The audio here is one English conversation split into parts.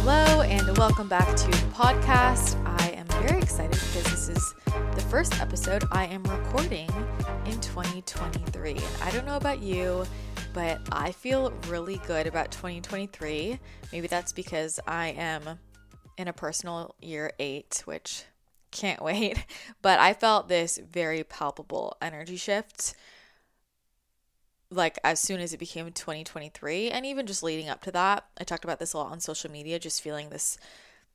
Hello, and welcome back to the podcast. I am very excited because this is the first episode I am recording in 2023. And I don't know about you, but I feel really good about 2023. Maybe that's because I am in a personal year eight, which can't wait. But I felt this very palpable energy shift like as soon as it became 2023 and even just leading up to that i talked about this a lot on social media just feeling this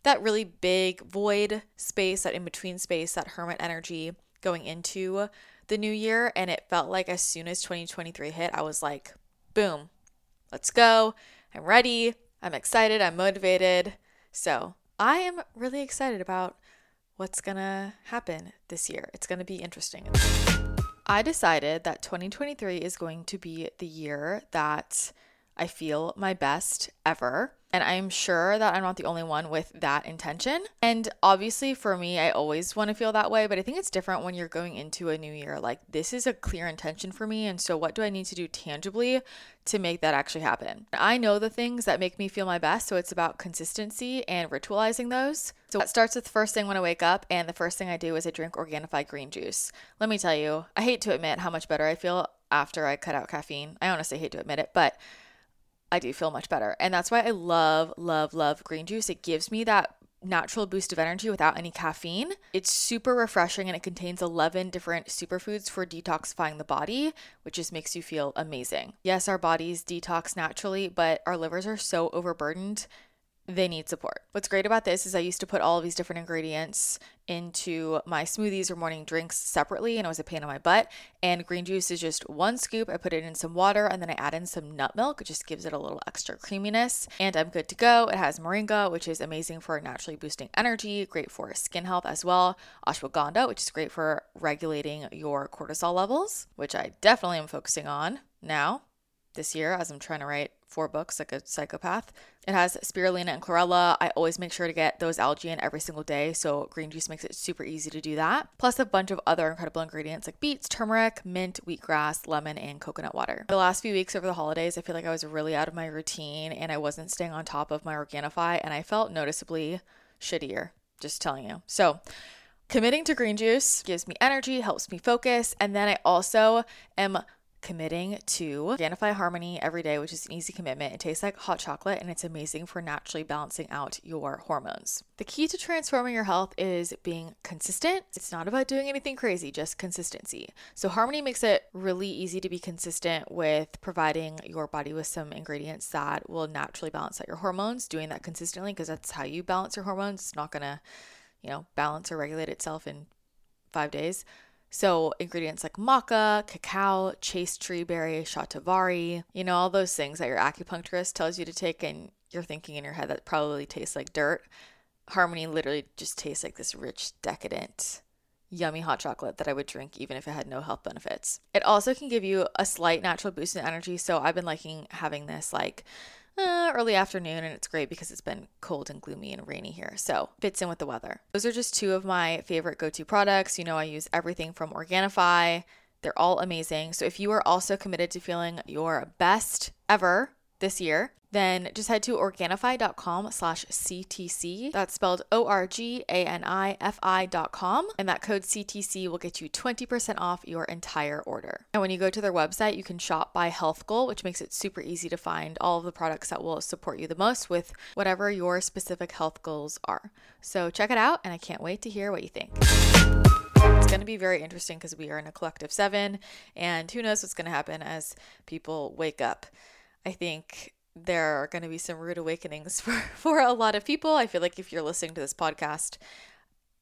that really big void space that in between space that hermit energy going into the new year. And it felt like as soon as 2023 hit i was like boom let's go. I'm ready. I'm excited. I'm motivated. So i am really excited about what's gonna happen this year. It's gonna be interesting I decided that 2023 is going to be the year that I feel my best ever. And I'm sure that I'm not the only one with that intention. And obviously, for me, I always want to feel that way, but I think it's different when you're going into a new year. Like, this is a clear intention for me. And so, what do I need to do tangibly to make that actually happen? I know the things that make me feel my best. So, it's about consistency and ritualizing those. So, it starts with the first thing when I wake up. And the first thing I do is I drink Organifi green juice. Let me tell you, I hate to admit how much better I feel after I cut out caffeine. I honestly hate to admit it, but I do feel much better. And that's why I love, love, love green juice. It gives me that natural boost of energy without any caffeine. It's super refreshing and it contains 11 different superfoods for detoxifying the body, which just makes you feel amazing. Yes, our bodies detox naturally, but our livers are so overburdened they need support. What's great about this is I used to put all of these different ingredients into my smoothies or morning drinks separately, and it was a pain in my butt. And green juice is just one scoop. I put it in some water and then I add in some nut milk. It just gives it a little extra creaminess, and I'm good to go. It has moringa, which is amazing for naturally boosting energy, great for skin health as well. Ashwagandha, which is great for regulating your cortisol levels, which I definitely am focusing on now this year as I'm trying to write four books like a psychopath. It has spirulina and chlorella. I always make sure to get those algae in every single day, so green juice makes it super easy to do that. Plus a bunch of other incredible ingredients like beets, turmeric, mint, wheatgrass, lemon, and coconut water. The last few weeks over the holidays, I feel like I was really out of my routine and I wasn't staying on top of my Organifi, and I felt noticeably shittier, just telling you. So, committing to green juice gives me energy, helps me focus, and then I also am committing to Organifi Harmony every day, which is an easy commitment. It tastes like hot chocolate and it's amazing for naturally balancing out your hormones. The key to transforming your health is being consistent. It's not about doing anything crazy, just consistency. So, Harmony makes it really easy to be consistent with providing your body with some ingredients that will naturally balance out your hormones, doing that consistently because that's how you balance your hormones. It's not going to, you know, balance or regulate itself in five days. So, ingredients like maca, cacao, chaste tree berry, shatavari, you know, all those things that your acupuncturist tells you to take, and you're thinking in your head that probably tastes like dirt. Harmony literally just tastes like this rich, decadent, yummy hot chocolate that I would drink even if it had no health benefits. It also can give you a slight natural boost in energy. So, I've been liking having this like uh, early afternoon, and it's great because it's been cold and gloomy and rainy here. So fits in with the weather. Those are just two of my favorite go to products. You know, I use everything from Organifi, they're all amazing. So if you are also committed to feeling your best ever this year, then just head to Organifi.com slash CTC. That's spelled O-R-G-A-N-I-F-I dot com. And that code CTC will get you 20% off your entire order. And when you go to their website, you can shop by health goal, which makes it super easy to find all of the products that will support you the most with whatever your specific health goals are. So check it out, and I can't wait to hear what you think. It's going to be very interesting because we are in a collective seven, and who knows what's going to happen as people wake up. I think there are going to be some rude awakenings for, for a lot of people. I feel like if you're listening to this podcast,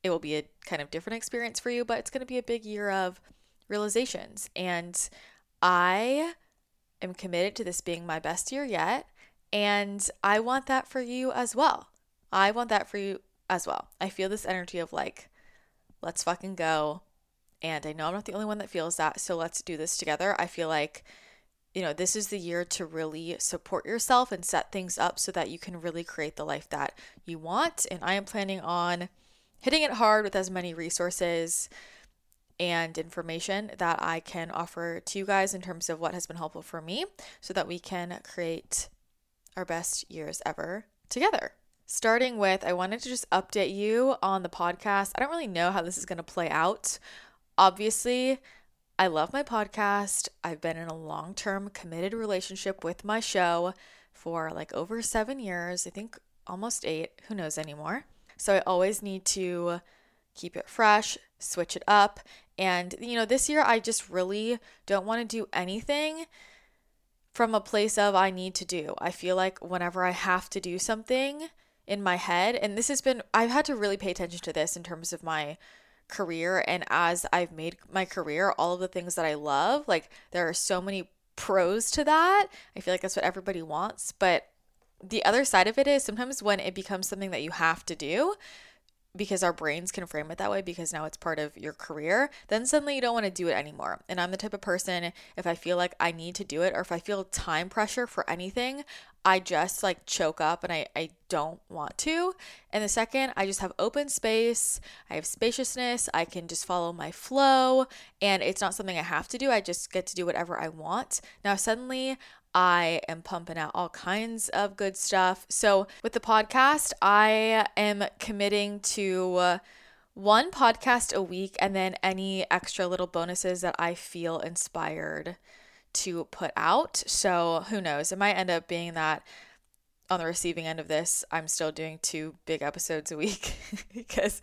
it will be a kind of different experience for you, but it's going to be a big year of realizations. And I am committed to this being my best year yet. And I want that for you as well. I want that for you as well. I feel this energy of like, let's fucking go. And I know I'm not the only one that feels that. So let's do this together. I feel like you know, this is the year to really support yourself and set things up so that you can really create the life that you want. And I am planning on hitting it hard with as many resources and information that I can offer to you guys in terms of what has been helpful for me so that we can create our best years ever together. Starting with, I wanted to just update you on the podcast. I don't really know how this is going to play out. Obviously, I love my podcast. I've been in a long term committed relationship with my show for like over seven years, I think almost eight, who knows anymore. So I always need to keep it fresh, switch it up. And, you know, this year I just really don't want to do anything from a place of I need to do. I feel like whenever I have to do something in my head, and this has been, I've had to really pay attention to this in terms of my career. And as I've made my career, all of the things that I love, like there are so many pros to that. I feel like that's what everybody wants. But the other side of it is sometimes when it becomes something that you have to do, because our brains can frame it that way because now it's part of your career, then suddenly you don't want to do it anymore. And I'm the type of person, if I feel like I need to do it or if I feel time pressure for anything, I just like choke up and I, I don't want to. And the second, I just have open space, I have spaciousness, I can just follow my flow, and it's not something I have to do. I just get to do whatever I want. Now, suddenly, I am pumping out all kinds of good stuff. So, with the podcast, I am committing to uh, one podcast a week and then any extra little bonuses that I feel inspired to put out. So, who knows? It might end up being that on the receiving end of this, I'm still doing two big episodes a week because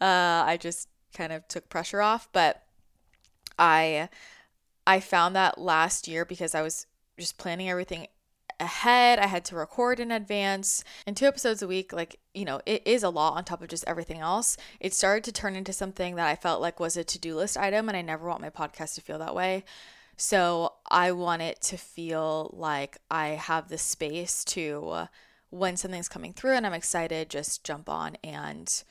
uh, I just kind of took pressure off. But I I found that last year because I was just planning everything ahead. I had to record in advance and two episodes a week. Like, you know, it is a lot on top of just everything else. It started to turn into something that I felt like was a to do list item, and I never want my podcast to feel that way. So I want it to feel like I have the space to, when something's coming through and I'm excited, just jump on and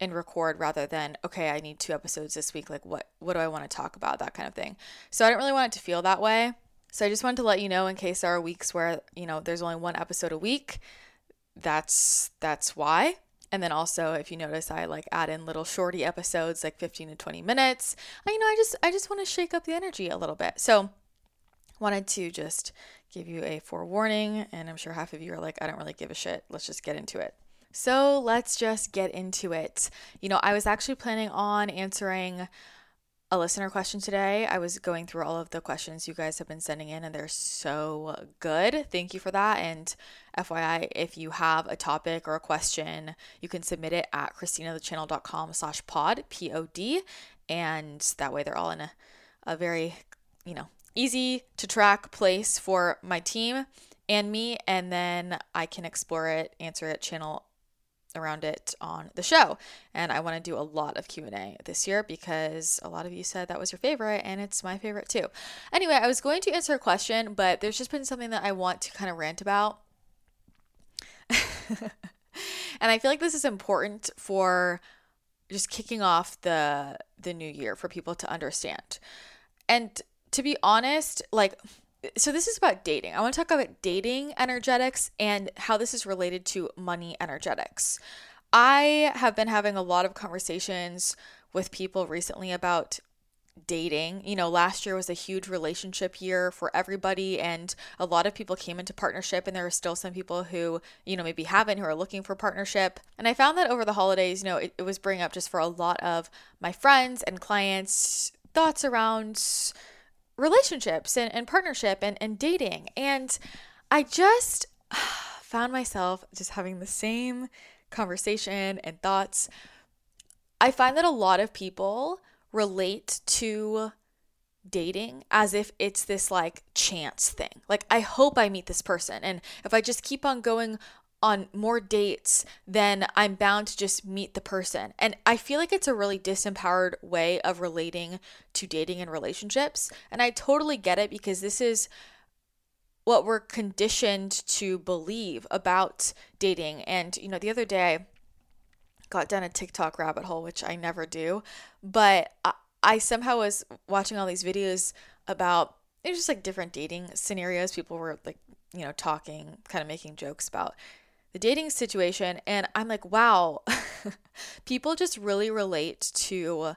and record rather than okay i need two episodes this week like what what do i want to talk about that kind of thing so i don't really want it to feel that way so I just wanted to let you know in case there are weeks where, you know, there's only one episode a week. That's that's why. And then also if you notice I like add in little shorty episodes like 15 to 20 minutes. I, you know, I just I just want to shake up the energy a little bit. So wanted to just give you a forewarning and I'm sure half of you are like I don't really give a shit. Let's just get into it. So let's just get into it. You know, I was actually planning on answering a listener question today. I was going through all of the questions you guys have been sending in, and they're so good. Thank you for that. And FYI, if you have a topic or a question, you can submit it at christinathechannel.com slash pod, P-O-D. And that way they're all in a, a very, you know, easy to track place for my team and me. And then I can explore it, answer it, channel around it on the show. And i want to do a lot of q&a this year because a lot of you said that was your favorite and it's my favorite too. Anyway i was going to answer a question but there's just been something that i want to kind of rant about. And i feel like this is important for just kicking off the the new year for people to understand. And to be honest like so this is about dating. I want to talk about dating energetics and how this is related to money energetics. I have been having a lot of conversations with people recently about dating. You know, last year was a huge relationship year for everybody, and a lot of people came into partnership, and there are still some people who, you know, maybe haven't, who are looking for partnership. And I found that over the holidays, you know, it, it was bringing up just for a lot of my friends and clients thoughts around relationships and, and partnership and, and dating. And I just found myself just having the same conversation and thoughts. I find that a lot of people relate to dating as if it's this like chance thing. Like, I hope I meet this person. And if I just keep on going on more dates, then I'm bound to just meet the person. And I feel like it's a really disempowered way of relating to dating and relationships. And I totally get it because this is what we're conditioned to believe about dating. And, you know, the other day I got down a TikTok rabbit hole, which I never do, but I, I somehow was watching all these videos about it was just like different dating scenarios. People were like, you know, talking, kind of making jokes about the dating situation. And I'm like, wow, people just really relate to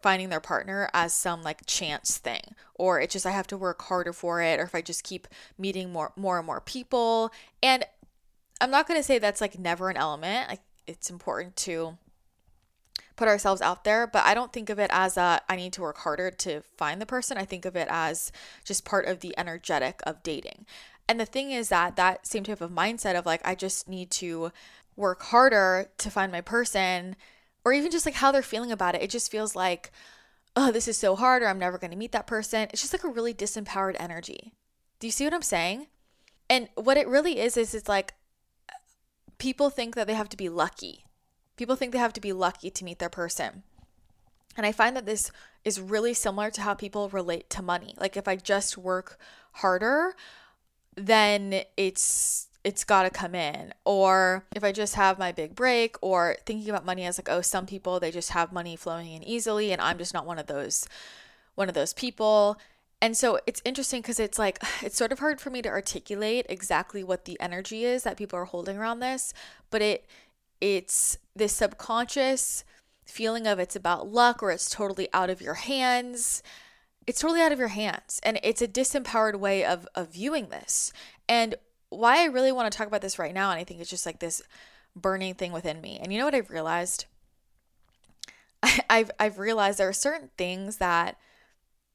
finding their partner as some like chance thing or it's just I have to work harder for it or if I just keep meeting more more and more people and I'm not going to say that's like never an element. Like it's important to put ourselves out there, but I don't think of it as a I need to work harder to find the person. I think of it as just part of the energetic of dating. And the thing is that that same type of mindset of like I just need to work harder to find my person or even just like how they're feeling about it. It just feels like oh, this is so hard or I'm never going to meet that person. It's just like a really disempowered energy. Do you see what I'm saying? And what it really is is it's like people think that they have to be lucky. People think they have to be lucky to meet their person. And I find that this is really similar to how people relate to money. Like if I just work harder, then it's it's got to come in. Or if I just have my big break or thinking about money as like oh some people they just have money flowing in easily and I'm just not one of those one of those people. And so it's interesting because it's like, it's sort of hard for me to articulate exactly what the energy is that people are holding around this, but it, it's this subconscious feeling of it's about luck or it's totally out of your hands. It's totally out of your hands. And it's a disempowered way of, of viewing this. And why I really want to talk about this right now, and I think it's just like this burning thing within me. And you know what I've realized? I, I've I've realized there are certain things that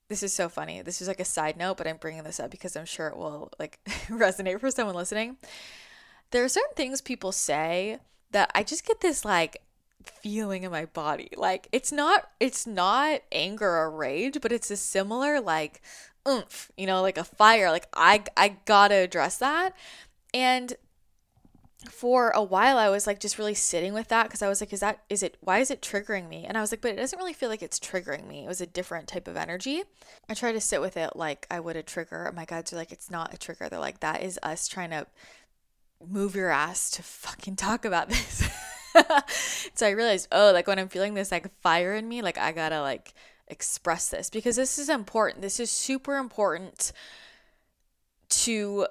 this is so funny. This is like a side note, but I'm bringing this up because I'm sure it will like resonate for someone listening. There are certain things people say that I just get this like feeling in my body. Like it's not it's not anger or rage, but it's a similar like oomph, you know, like a fire. Like I I got to address that. And for a while I was like just really sitting with that because I was like, is that is it why is it triggering me? And I was like, but it doesn't really feel like it's triggering me. It was a different type of energy. I try to sit with it like I would a trigger. Oh my guides are like, it's not a trigger. They're like, that is us trying to move your ass to fucking talk about this. so I realized, oh, like when I'm feeling this like fire in me, like I gotta like express this because this is important. This is super important to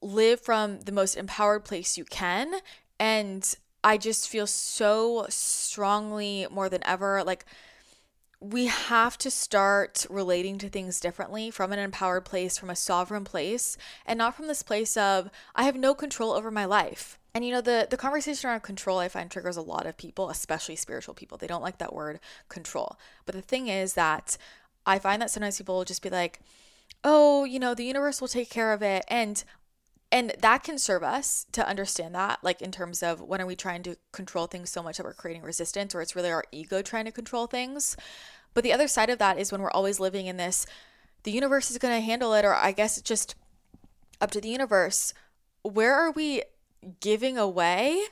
live from the most empowered place you can. And I just feel so strongly more than ever like we have to start relating to things differently from an empowered place, from a sovereign place, and not from this place of I have no control over my life. And you know, the the conversation around control I find triggers a lot of people, especially spiritual people. They don't like that word control. But the thing is that I find that sometimes people will just be like, "Oh, you know, the universe will take care of it." And and that can serve us to understand that like in terms of when are we trying to control things so much that we're creating resistance or it's really our ego trying to control things but the other side of that is when we're always living in this the universe is going to handle it or i guess it's just up to the universe where are we giving away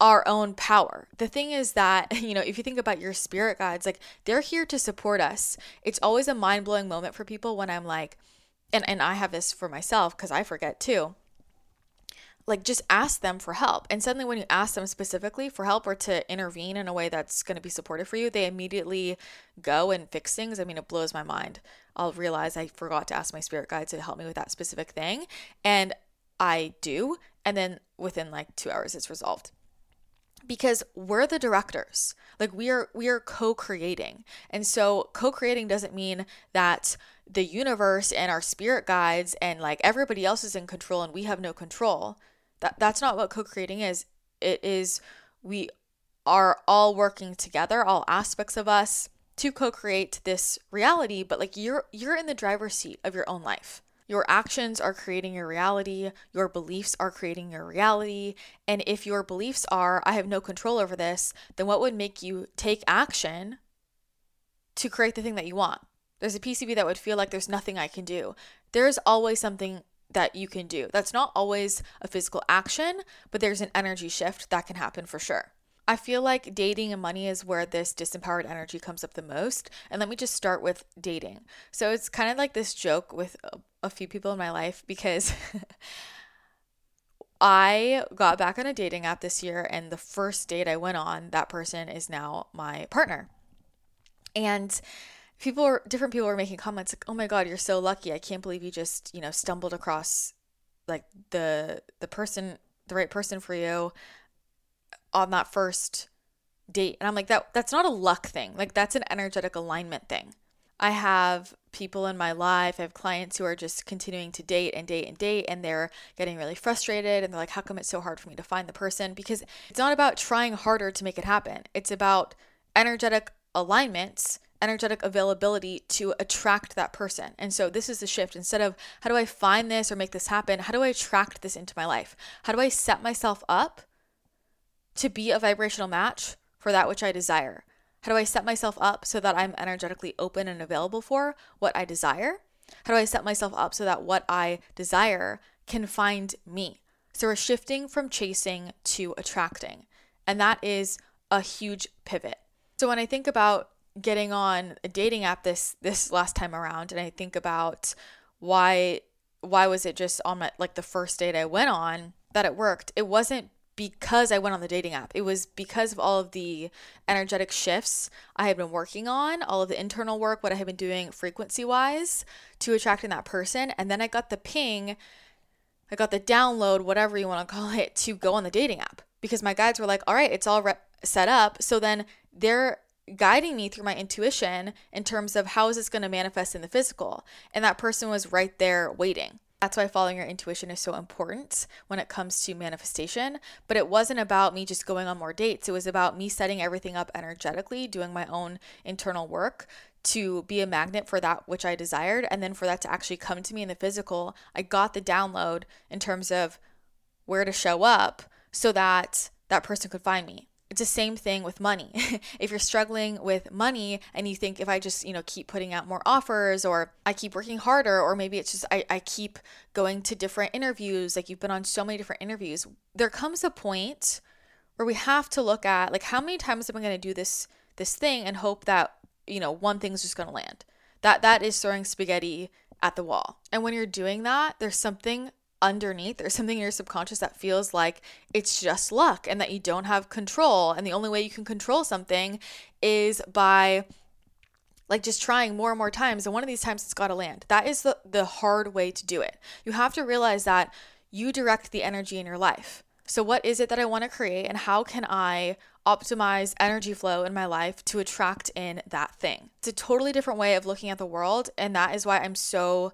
our own power. The thing is that, you know, if you think about your spirit guides, like they're here to support us. It's always a mind blowing moment for people when I'm like, and and I have this for myself cuz I forget too. Like just ask them for help. And suddenly when you ask them specifically for help or to intervene in a way that's going to be supportive for you, they immediately go and fix things. I mean, it blows my mind. I'll realize I forgot to ask my spirit guide to help me with that specific thing, and I do, and then within like 2 hours it's resolved because we're the directors like we are we are co-creating and so co-creating doesn't mean that the universe and our spirit guides and like everybody else is in control and we have no control. That that's not what co-creating is. It is we are all working together, all aspects of us to co-create this reality, but like you're you're in the driver's seat of your own life. Your actions are creating your reality, your beliefs are creating your reality, and if your beliefs are I have no control over this, then what would make you take action to create the thing that you want? There's a PCB that would feel like there's nothing I can do. There's always something that you can do. That's not always a physical action, but there's an energy shift that can happen for sure. I feel like dating and money is where this disempowered energy comes up the most. And let me just start with dating. So it's kind of like this joke with uh, a, few people in my life because I got back on a dating app this year, and the first date I went on, that person is now my partner. And people were different people were making comments like, "Oh my god, you're so lucky. I can't believe you just, you know, stumbled across like the the person, the right person for you on that first date." And I'm like, "That that's not a luck thing. Like that's an energetic alignment thing." I have people in my life. I have clients who are just continuing to date and date and date, and they're getting really frustrated. And they're like, how come it's so hard for me to find the person? Because it's not about trying harder to make it happen, it's about energetic alignments energetic availability to attract that person. And so this is the shift. Instead of how do I find this or make this happen, how do I attract this into my life? How do I set myself up to be a vibrational match for that which I desire? How do I set myself up so that I'm energetically open and available for what I desire? How do I set myself up so that what I desire can find me? So we're shifting from chasing to attracting. And that is a huge pivot. So when I think about getting on a dating app this this last time around and I think about why why was it just on my like the first date I went on that it worked? It wasn't because I went on the dating app. It was because of all of the energetic shifts I had been working on, all of the internal work, what I had been doing frequency wise to attracting that person. And then I got the ping, I got the download, whatever you want to call it, to go on the dating app because my guides were like, all right, it's all re- set up. So then they're guiding me through my intuition in terms of how is this going to manifest in the physical. And that person was right there waiting. That's why following your intuition is so important when it comes to manifestation. But it wasn't about me just going on more dates. It was about me setting everything up energetically, doing my own internal work to be a magnet for that which I desired. And then for that to actually come to me in the physical, I got the download in terms of where to show up so that that person could find me it's the same thing with money. if you're struggling with money and you think if I just, you know, keep putting out more offers or I keep working harder, or maybe it's just I, I keep going to different interviews, like you've been on so many different interviews, there comes a point where we have to look at like how many times am I gonna do this this thing and hope that, you know, one thing's just gonna land. That that is throwing spaghetti at the wall. And when you're doing that, there's something underneath there's something in your subconscious that feels like it's just luck and that you don't have control. And the only way you can control something is by like just trying more and more times. And one of these times it's got to land. That is the the hard way to do it. You have to realize that you direct the energy in your life. So what is it that i want to create and how can i optimize energy flow in my life to attract in that thing? It's a totally different way of looking at the world and that is why i'm so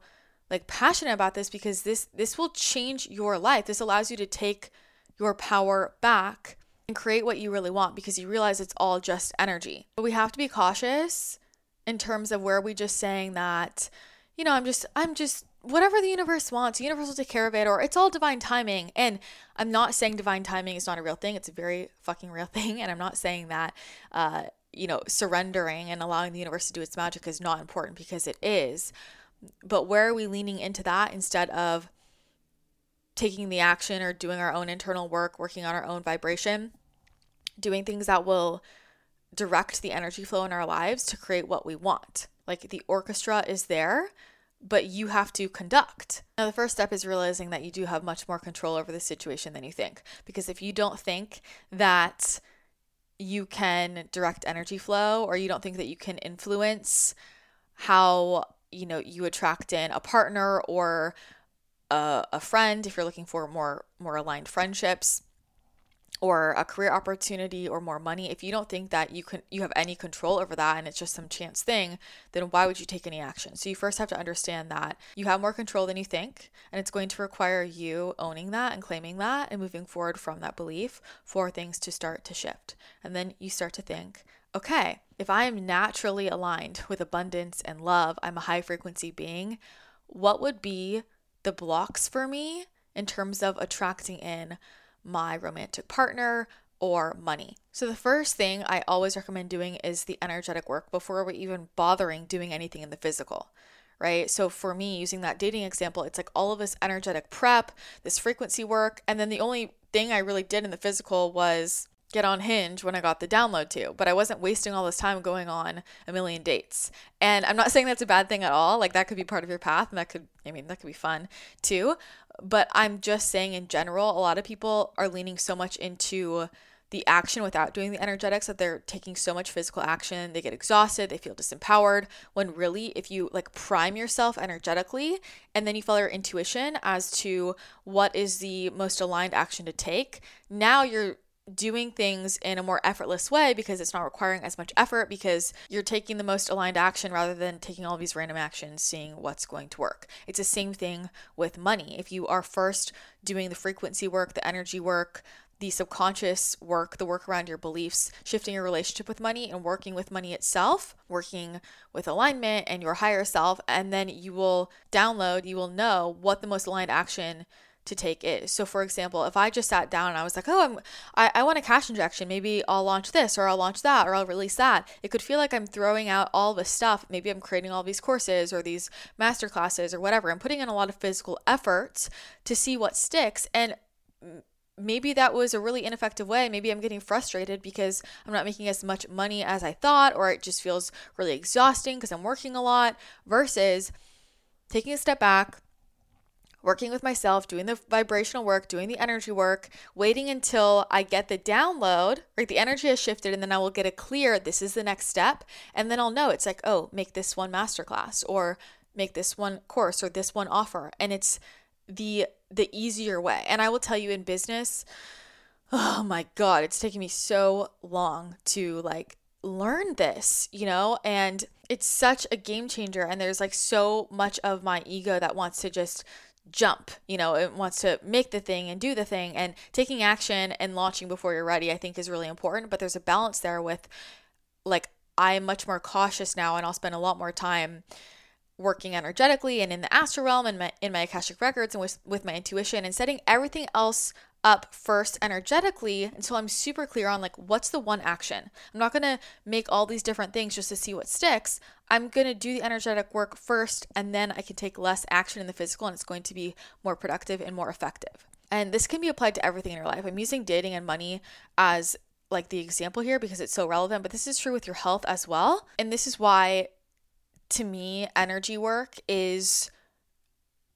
like passionate about this because this this will change your life. This allows you to take your power back and create what you really want because you realize it's all just energy. But we have to be cautious in terms of where we just saying that, you know, I'm just I'm just whatever the universe wants, the universe will take care of it, or it's all divine timing. And I'm not saying divine timing is not a real thing. It's a very fucking real thing. And I'm not saying that uh, you know, surrendering and allowing the universe to do its magic is not important because it is. But where are we leaning into that instead of taking the action or doing our own internal work, working on our own vibration, doing things that will direct the energy flow in our lives to create what we want? Like the orchestra is there, but you have to conduct. Now, the first step is realizing that you do have much more control over the situation than you think. Because if you don't think that you can direct energy flow or you don't think that you can influence how you know you attract in a partner or a, a friend if you're looking for more more aligned friendships or a career opportunity or more money if you don't think that you can you have any control over that and it's just some chance thing then why would you take any action? So you first have to understand that you have more control than you think and it's going to require you owning that and claiming that and moving forward from that belief for things to start to shift. And then you start to think okay, if I am naturally aligned with abundance and love, I'm a high frequency being, what would be the blocks for me in terms of attracting in my romantic partner or money? So, the first thing I always recommend doing is the energetic work before we're even bothering doing anything in the physical right? So for me, using that dating example, it's like all of this energetic prep, this frequency work, and then the only thing I really did in the physical was get on Hinge when I got the download to, but I wasn't wasting all this time going on a million dates. And I'm not saying that's a bad thing at all. Like that could be part of your path and that could I mean that could be fun too. But I'm just saying in general, a lot of people are leaning so much into the action without doing the energetics that they're taking so much physical action they get exhausted they feel disempowered when really if you like prime yourself energetically and then you follow your intuition as to what is the most aligned action to take now you're doing things in a more effortless way because it's not requiring as much effort because you're taking the most aligned action rather than taking all these random actions, seeing what's going to work. It's the same thing with money. If you are first doing the frequency work, the energy work, the subconscious work, the work around your beliefs, shifting your relationship with money and working with money itself, working with alignment and your higher self, and then you will download, you will know what the most aligned action to take is. So for example, if I just sat down and I was like, oh, I'm, I, I want a cash injection, maybe I'll launch this or I'll launch that or I'll release that. It could feel like I'm throwing out all the stuff. Maybe I'm creating all these courses or these master classes or whatever. I'm putting in a lot of physical efforts to see what sticks. And maybe that was a really ineffective way. Maybe I'm getting frustrated because I'm not making as much money as I thought, or it just feels really exhausting because I'm working a lot versus taking a step back, working with myself, doing the vibrational work, doing the energy work, waiting until I get the download, right? The energy has shifted, and then I will get a clear, this is the next step. And then I'll know it's like, oh, make this one masterclass or make this one course or this one offer. And it's the the easier way. And I will tell you in business, oh my god, it's taken me so long to like learn this, you know? And it's such a game changer and there's like so much of my ego that wants to just jump you know it wants to make the thing and do the thing. And taking action and launching before you're ready i think is really important. But there's a balance there with like i'm much more cautious now and i'll spend a lot more time working energetically and in the astral realm and my, in my akashic records and with, with my intuition and setting everything else up first energetically until I'm super clear on like what's the one action. I'm not going to make all these different things just to see what sticks. I'm going to do the energetic work first and then I can take less action in the physical and it's going to be more productive and more effective. And this can be applied to everything in your life. I'm using dating and money as like the example here because it's so relevant, but this is true with your health as well. And this is why to me energy work is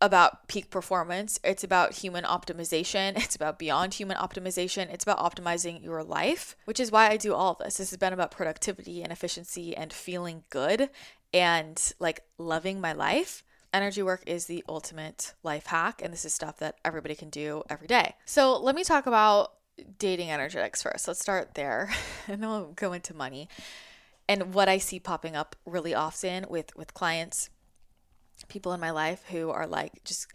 about peak performance. It's about human optimization. It's about beyond human optimization. It's about optimizing your life, which is why I do all of this. This has been about productivity and efficiency and feeling good and like loving my life. Energy work is the ultimate life hack, and this is stuff that everybody can do every day. So, let me talk about dating energetics first. Let's start there, and then we'll go into money. And what I see popping up really often with with clients people in my life who are like just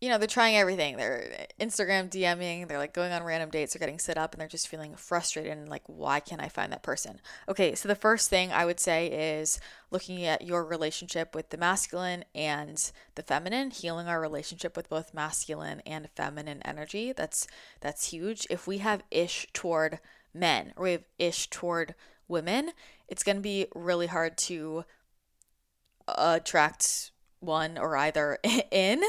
you know, they're trying everything. They're Instagram DMing, they're like going on random dates, they're getting set up and they're just feeling frustrated and like why can't I find that person? Okay, so the first thing I would say is looking at your relationship with the masculine and the feminine, healing our relationship with both masculine and feminine energy. That's that's huge. If we have ish toward men or we have ish toward women, it's going to be really hard to attract one or either in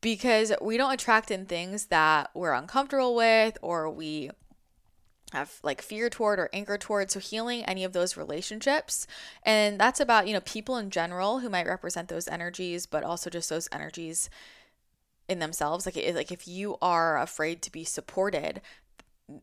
because we don't attract in things that we're uncomfortable with or we have like fear toward or anger toward. So healing any of those relationships and that's about you know people in general who might represent those energies but also just those energies in themselves. Like like if you are afraid to be supported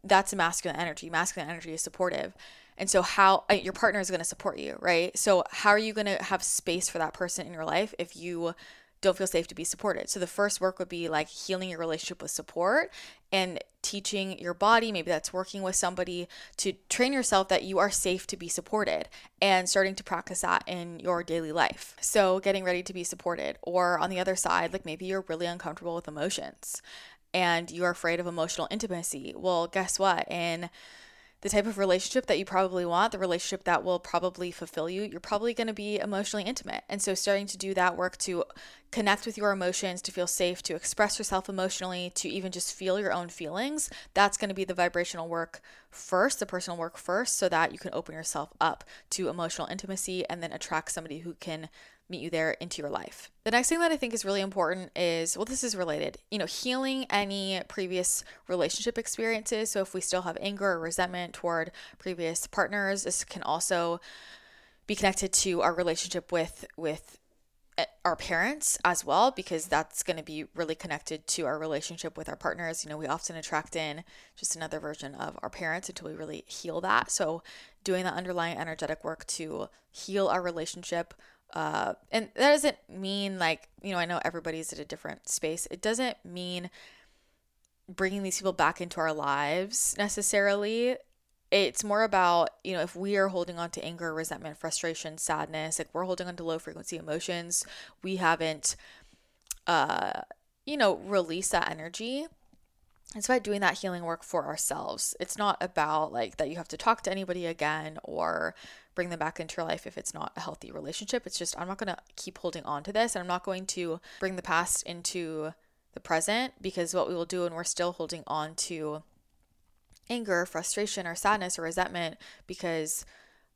that's a masculine energy. Masculine energy is supportive and so, how uh, your partner is going to support you, right? So, how are you going to have space for that person in your life if you don't feel safe to be supported? So, the first work would be like healing your relationship with support and teaching your body, maybe that's working with somebody to train yourself that you are safe to be supported and starting to practice that in your daily life. So, getting ready to be supported. Or on the other side, like maybe you're really uncomfortable with emotions and you're afraid of emotional intimacy. Well, guess what? In the type of relationship that you probably want, the relationship that will probably fulfill you, you're probably going to be emotionally intimate. And so, starting to do that work to connect with your emotions, to feel safe, to express yourself emotionally, to even just feel your own feelings, that's going to be the vibrational work first, the personal work first, so that you can open yourself up to emotional intimacy and then attract somebody who can meet you there into your life. The next thing that I think is really important is well, this is related, you know, healing any previous relationship experiences. So if we still have anger or resentment toward previous partners, this can also be connected to our relationship with with eh, our parents as well because that's going to be really connected to our relationship with our partners you know we often attract in just another version of our parents until we really heal that so doing the underlying energetic work to heal our relationship uh, and that doesn't mean like you know i know everybody's at a different space it doesn't mean bringing these people back into our lives necessarily. It's more about, you know, if we are holding on to anger, resentment, frustration, sadness, like we're holding on to low frequency emotions, we haven't, uh, you know, released that energy it's about doing that healing work for ourselves. It's not about like that you have to talk to anybody again or bring them back into your life if it's not a healthy relationship. It's just, I'm not going to keep holding on to this and I'm not going to bring the past into the present because what we will do when we're still holding on to anger, frustration, or sadness or resentment because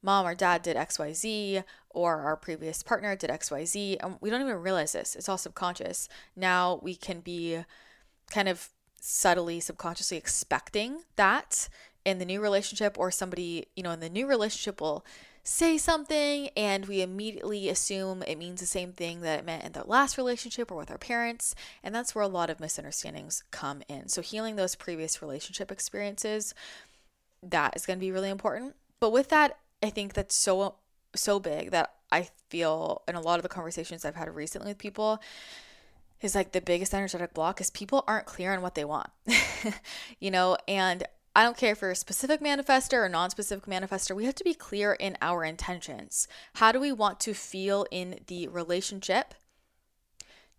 mom or dad did XYZ or our previous partner did XYZ and we don't even realize this. It's all subconscious. Now we can be kind of subtly, subconsciously expecting that in the new relationship, or somebody, you know, in the new relationship will say something and we immediately assume it means the same thing that it meant in their last relationship or with our parents. And that's where a lot of misunderstandings come in. So, healing those previous relationship experiences, that is going to be really important. But with that, I think that's so, so big that I feel in a lot of the conversations I've had recently with people is like the biggest energetic block is people aren't clear on what they want. you know, and I don't care if you're a specific manifester or non specific manifester, we have to be clear in our intentions. How do we want to feel in the relationship?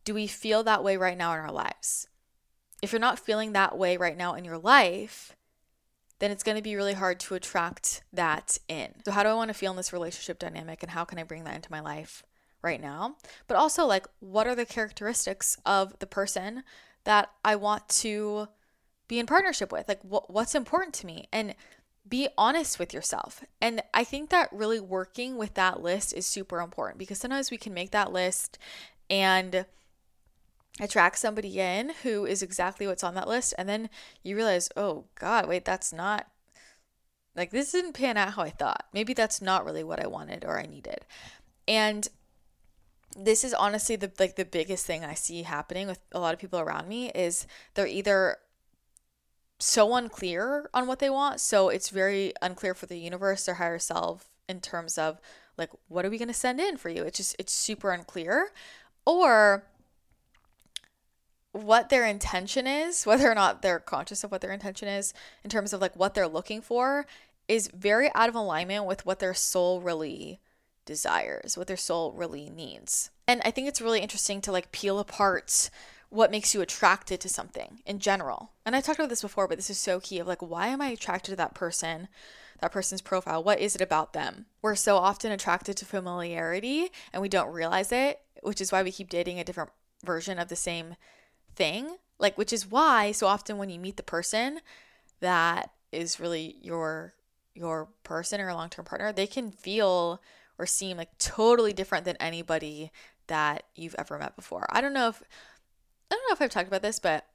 Do we feel that way right now in our lives? If you're not feeling that way right now in your life, then it's going to be really hard to attract that in. So, how do I want to feel in this relationship dynamic and how can I bring that into my life? right now, but also like what are the characteristics of the person that I want to be in partnership with? Like what what's important to me? And be honest with yourself. And I think that really working with that list is super important because sometimes we can make that list and attract somebody in who is exactly what's on that list and then you realize, "Oh god, wait, that's not like this didn't pan out how I thought. Maybe that's not really what I wanted or I needed." And this is honestly the like the biggest thing I see happening with a lot of people around me is they're either so unclear on what they want, so it's very unclear for the universe or higher self in terms of like what are we going to send in for you? It's just it's super unclear or what their intention is, whether or not they're conscious of what their intention is in terms of like what they're looking for is very out of alignment with what their soul really desires, what their soul really needs. And I think it's really interesting to like peel apart what makes you attracted to something in general. And I talked about this before, but this is so key of like, why am I attracted to that person, that person's profile? What is it about them? We're so often attracted to familiarity and we don't realize it, which is why we keep dating a different version of the same thing. Like, which is why so often when you meet the person that is really your your person or a long-term partner, they can feel or seem like totally different than anybody that you've ever met before. I don't know if I don't know if I've talked about this, but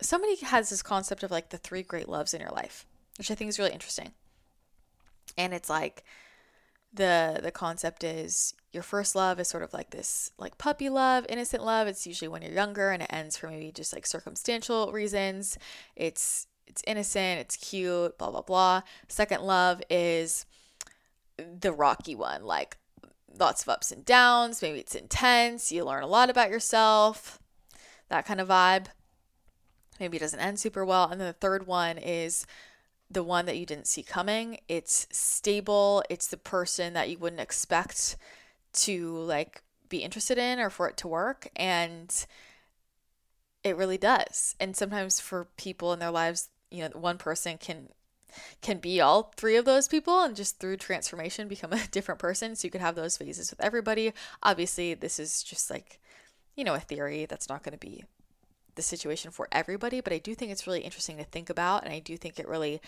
somebody has this concept of like the three great loves in your life, which I think is really interesting. And it's like the the concept is your first love is sort of like this like puppy love, innocent love. It's usually when you're younger and it ends for maybe just like circumstantial reasons. It's it's innocent, it's cute, blah blah blah. Second love is the rocky one, like lots of ups and downs. Maybe it's intense. You learn a lot about yourself, that kind of vibe. Maybe it doesn't end super well. And then the third one is the one that you didn't see coming. It's stable. It's the person that you wouldn't expect to like be interested in or for it to work. And it really does. And sometimes for people in their lives, you know, one person can can be all three of those people and just through transformation become a different person. So you could have those phases with everybody. Obviously, this is just like, you know, a theory that's not going to be the situation for everybody, but I do think it's really interesting to think about. And I do think it really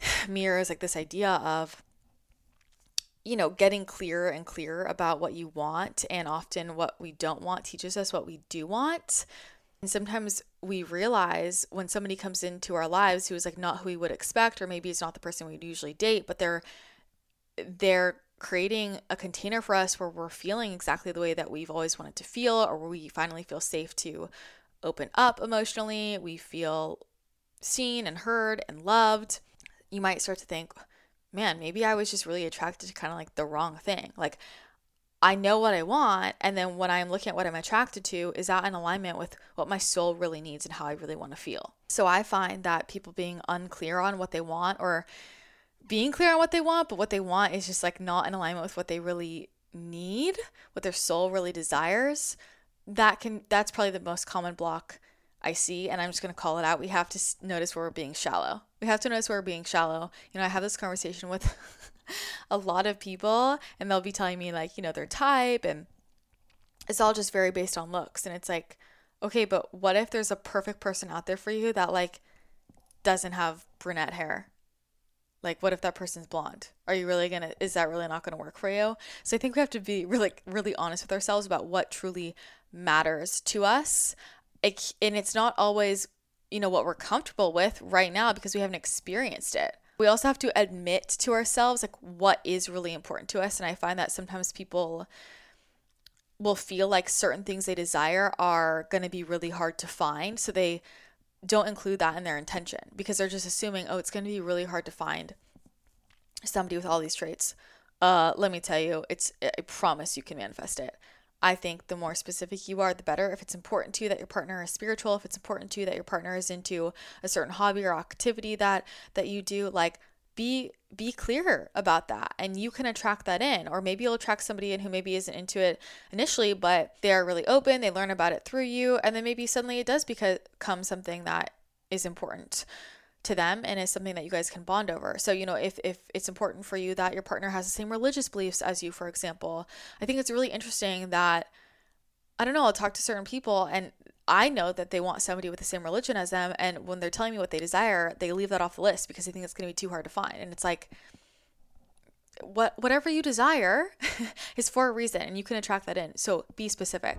mirrors like this idea of, you know, getting clearer and clearer about what you want. And often what we don't want teaches us what we do want. And sometimes we realize when somebody comes into our lives who is like not who we would expect, or maybe it's not the person we'd usually date, but they're they're creating a container for us where we're feeling exactly the way that we've always wanted to feel, or we finally feel safe to open up emotionally. We feel seen and heard and loved. You might start to think, man, maybe I was just really attracted to kind of like the wrong thing. Like I know what I want. And then when I'm looking at what I'm attracted to, is that in alignment with what my soul really needs and how I really want to feel? So I find that people being unclear on what they want or being clear on what they want, but what they want is just like not in alignment with what they really need, what their soul really desires. That can, that's probably the most common block I see, and I'm just going to call it out. We have to notice where we're being shallow. We have to notice where we're being shallow. You know, I have this conversation with a lot of people, and they'll be telling me, like, you know, their type, and it's all just very based on looks. And it's like, okay, but what if there's a perfect person out there for you that, like, doesn't have brunette hair? Like, what if that person's blonde? Are you really gonna, is that really not gonna work for you? So I think we have to be really, really honest with ourselves about what truly matters to us it, and it's not always you know what we're comfortable with right now because we haven't experienced it we also have to admit to ourselves like what is really important to us and i find that sometimes people will feel like certain things they desire are going to be really hard to find so they don't include that in their intention because they're just assuming oh it's going to be really hard to find somebody with all these traits uh let me tell you it's i promise you can manifest it I think the more specific you are, the better. If it's important to you that your partner is spiritual, if it's important to you that your partner is into a certain hobby or activity that that you do, like be be clear about that and you can attract that in or maybe you'll attract somebody in who maybe isn't into it initially but they're really open they learn about it through you and then maybe suddenly it does become something that is important to them and is something that you guys can bond over. So, you know, if if it's important for you that your partner has the same religious beliefs as you, for example, I think it's really interesting that I don't know, I'll talk to certain people and I know that they want somebody with the same religion as them and when they're telling me what they desire, they leave that off the list because they think it's going to be too hard to find. And it's like what whatever you desire is for a reason and you can attract that in. So, be specific.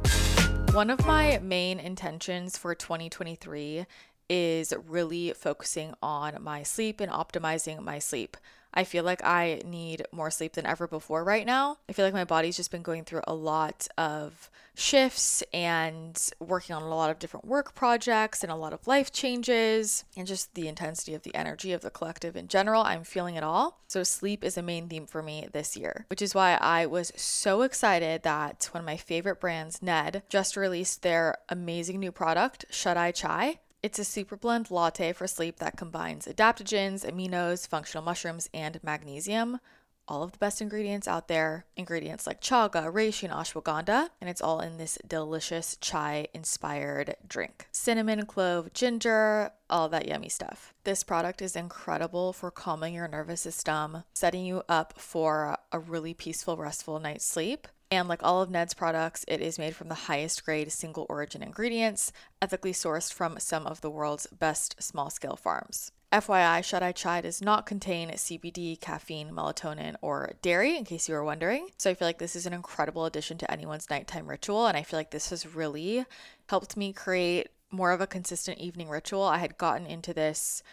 One of my main intentions for 2023 is really focusing on my sleep and optimizing my sleep. I feel like I need more sleep than ever before right now. I feel like my body's just been going through a lot of shifts and working on a lot of different work projects and a lot of life changes and just the intensity of the energy of the collective in general. I'm feeling it all. So, sleep is a main theme for me this year, which is why I was so excited that one of my favorite brands, Ned, just released their amazing new product, Shut Eye Chai. It's a super blend latte for sleep that combines adaptogens, aminos, functional mushrooms, and magnesium. All of the best ingredients out there. Ingredients like chaga, reishi, and ashwagandha. And it's all in this delicious chai inspired drink. Cinnamon, clove, ginger, all that yummy stuff. This product is incredible for calming your nervous system, setting you up for a really peaceful, restful night's sleep. And like all of Ned's products, it is made from the highest grade single origin ingredients, ethically sourced from some of the world's best small scale farms. FYI, Shut Eye Chai does not contain CBD, caffeine, melatonin, or dairy, in case you were wondering. So I feel like this is an incredible addition to anyone's nighttime ritual. And I feel like this has really helped me create more of a consistent evening ritual. I had gotten into this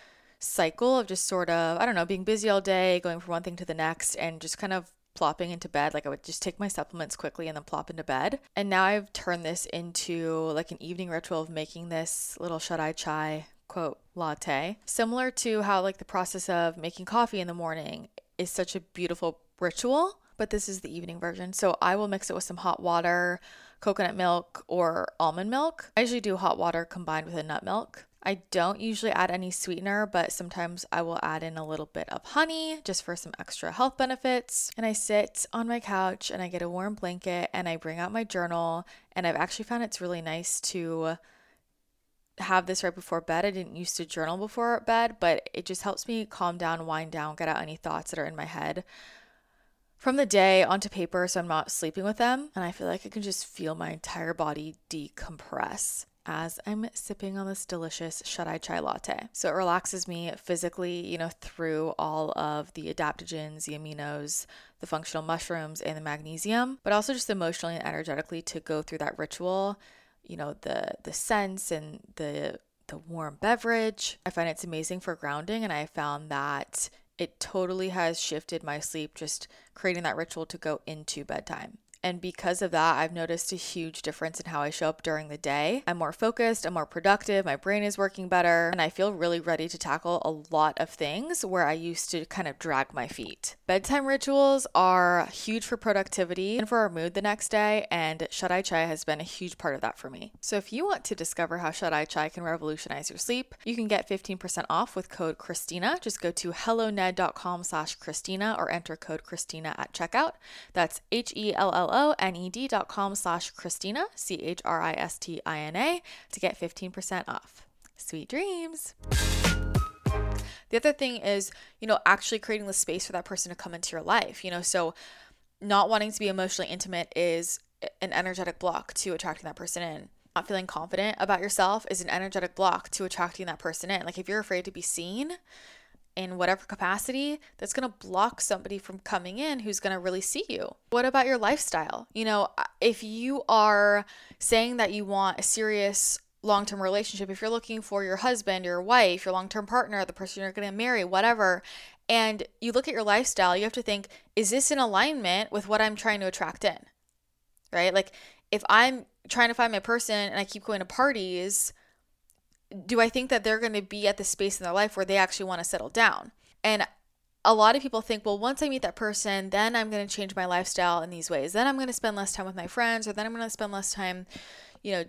cycle of just sort of, I don't know, being busy all day, going from one thing to the next, and just kind of plopping into bed. Like I would just take my supplements quickly and then plop into bed. And now I've turned this into like an evening ritual of making this little shut eye chai quote latte. Similar to how like the process of making coffee in the morning is such a beautiful ritual, but this is the evening version. So I will mix it with some hot water, coconut milk, or almond milk. I usually do hot water combined with a nut milk. I don't usually add any sweetener, but sometimes I will add in a little bit of honey just for some extra health benefits. And I sit on my couch and I get a warm blanket and I bring out my journal. And I've actually found it's really nice to have this right before bed. I didn't used to journal before bed, but it just helps me calm down, wind down, get out any thoughts that are in my head from the day onto paper so I'm not sleeping with them. And I feel like I can just feel my entire body decompress as I'm sipping on this delicious shut eye chai latte. So it relaxes me physically, you know, through all of the adaptogens, the aminos, the functional mushrooms, and the magnesium, but also just emotionally and energetically to go through that ritual, you know, the the scents and the the warm beverage. I find it's amazing for grounding and I found that it totally has shifted my sleep just creating that ritual to go into bedtime. And because of that, I've noticed a huge difference in how I show up during the day. I'm more focused, I'm more productive, my brain is working better, and I feel really ready to tackle a lot of things where I used to kind of drag my feet. Bedtime rituals are huge for productivity and for our mood the next day, and Shut Eye Chai has been a huge part of that for me. So if you want to discover how Shut Eye Chai can revolutionize your sleep, you can get 15% off with code Christina. Just go to helloned.com slash Christina or enter code Christina at checkout. That's H-E-L-L L-O-N-E-D dot com slash Christina, C-H-R-I-S-T-I-N-A, to get 15% off. Sweet dreams. The other thing is, you know, actually creating the space for that person to come into your life, you know, so not wanting to be emotionally intimate is an energetic block to attracting that person in. Not feeling confident about yourself is an energetic block to attracting that person in. Like if you're afraid to be seen, in whatever capacity that's going to block somebody from coming in who's going to really see you. What about your lifestyle? You know, uh, if you are saying that you want a serious long term relationship, if you're looking for your husband, your wife, your long term partner, the person you're going to marry, whatever, and you look at your lifestyle, you have to think, is this in alignment with what I'm trying to attract in? Right? Like, if I'm trying to find my person and I keep going to parties, do I think that they're going to be at the space in their life where they actually want to settle down? And a lot of people think, well, once I meet that person, then I'm going to change my lifestyle in these ways. Then I'm going to spend less time with my friends, or then I'm going to spend less time, you know,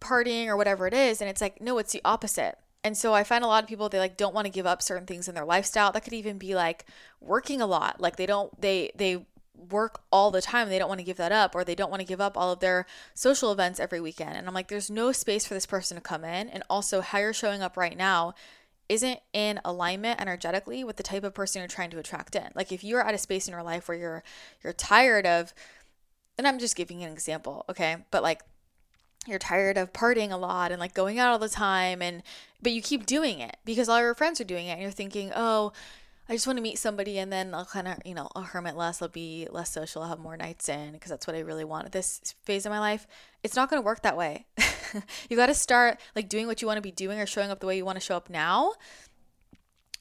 partying or whatever it is. And it's like, no, it's the opposite. And so I find a lot of people they like don't want to give up certain things in their lifestyle. That could even be like working a lot. Like they don't they they work all the time. They don't want to give that up, or they don't want to give up all of their social events every weekend. And I'm like, there's no space for this person to come in. And also, how you're showing up right now isn't in alignment energetically with the type of person you're trying to attract in. Like if you're at a space in your life where you're you're tired of and I'm just giving an example, okay? But like you're tired of partying a lot and like going out all the time and but you keep doing it because all your friends are doing it and you're thinking, "Oh, I just want to meet somebody and then I'll kind of, you know, I'll hermit less, I'll be less social, I'll have more nights in because that's what I really want at this phase of my life. It's not going to work that way. you got to start like doing what you want to be doing or showing up the way you want to show up now.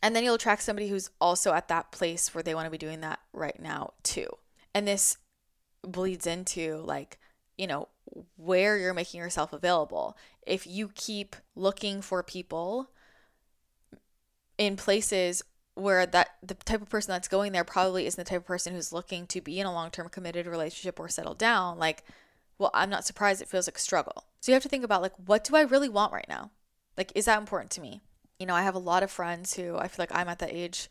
And then you'll attract somebody who's also at that place where they want to be doing that right now too. And this bleeds into like, you know, where you're making yourself available. If you keep looking for people in places where that the type of person that's going there probably isn't the type of person who's looking to be in a long-term committed relationship or settle down like well i'm not surprised it feels like a struggle. So you have to think about like what do i really want right now? Like is that important to me? You know i have a lot of friends who i feel like i'm at that age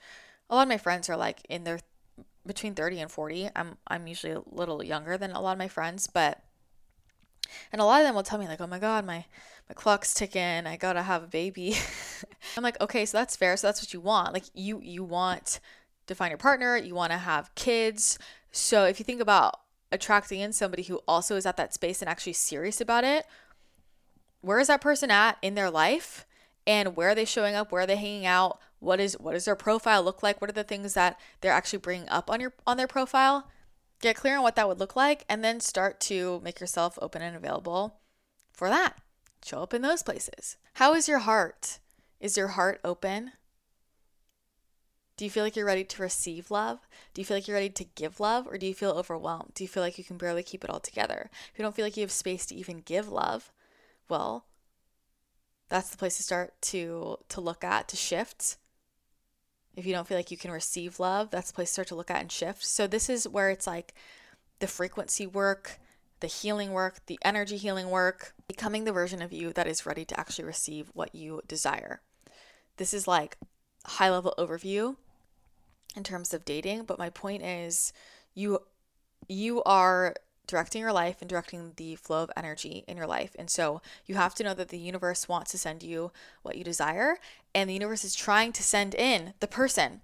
a lot of my friends are like in their between 30 and 40 i'm i'm usually a little younger than a lot of my friends but and a lot of them will tell me like oh my god my my clock's ticking. I gotta have a baby i'm like okay so that's fair so that's what you want. Like you you want to find your partner you want to have kids. So if you think about attracting in somebody who also is at that space and actually serious about it where is that person at in their life? And where are they showing up? Where are they hanging out? What is what does their profile look like? What are the things that they're actually bringing up on your on their profile? Get clear on what that would look like and then start to make yourself open and available for that. Show up in those places. How is your heart? Is your heart open? Do you feel like you're ready to receive love? Do you feel like you're ready to give love? Or do you feel overwhelmed? Do you feel like you can barely keep it all together? If you don't feel like you have space to even give love, well, that's the place to start to to look at to shift. If you don't feel like you can receive love, that's the place to start to look at and shift. So this is where it's like the frequency work, the healing work, the energy healing work, becoming the version of you that is ready to actually receive what you desire. This is like high level overview in terms of dating, but my point is you you are directing your life and directing the flow of energy in your life. And so you have to know that the universe wants to send you what you desire and the universe is trying to send in the person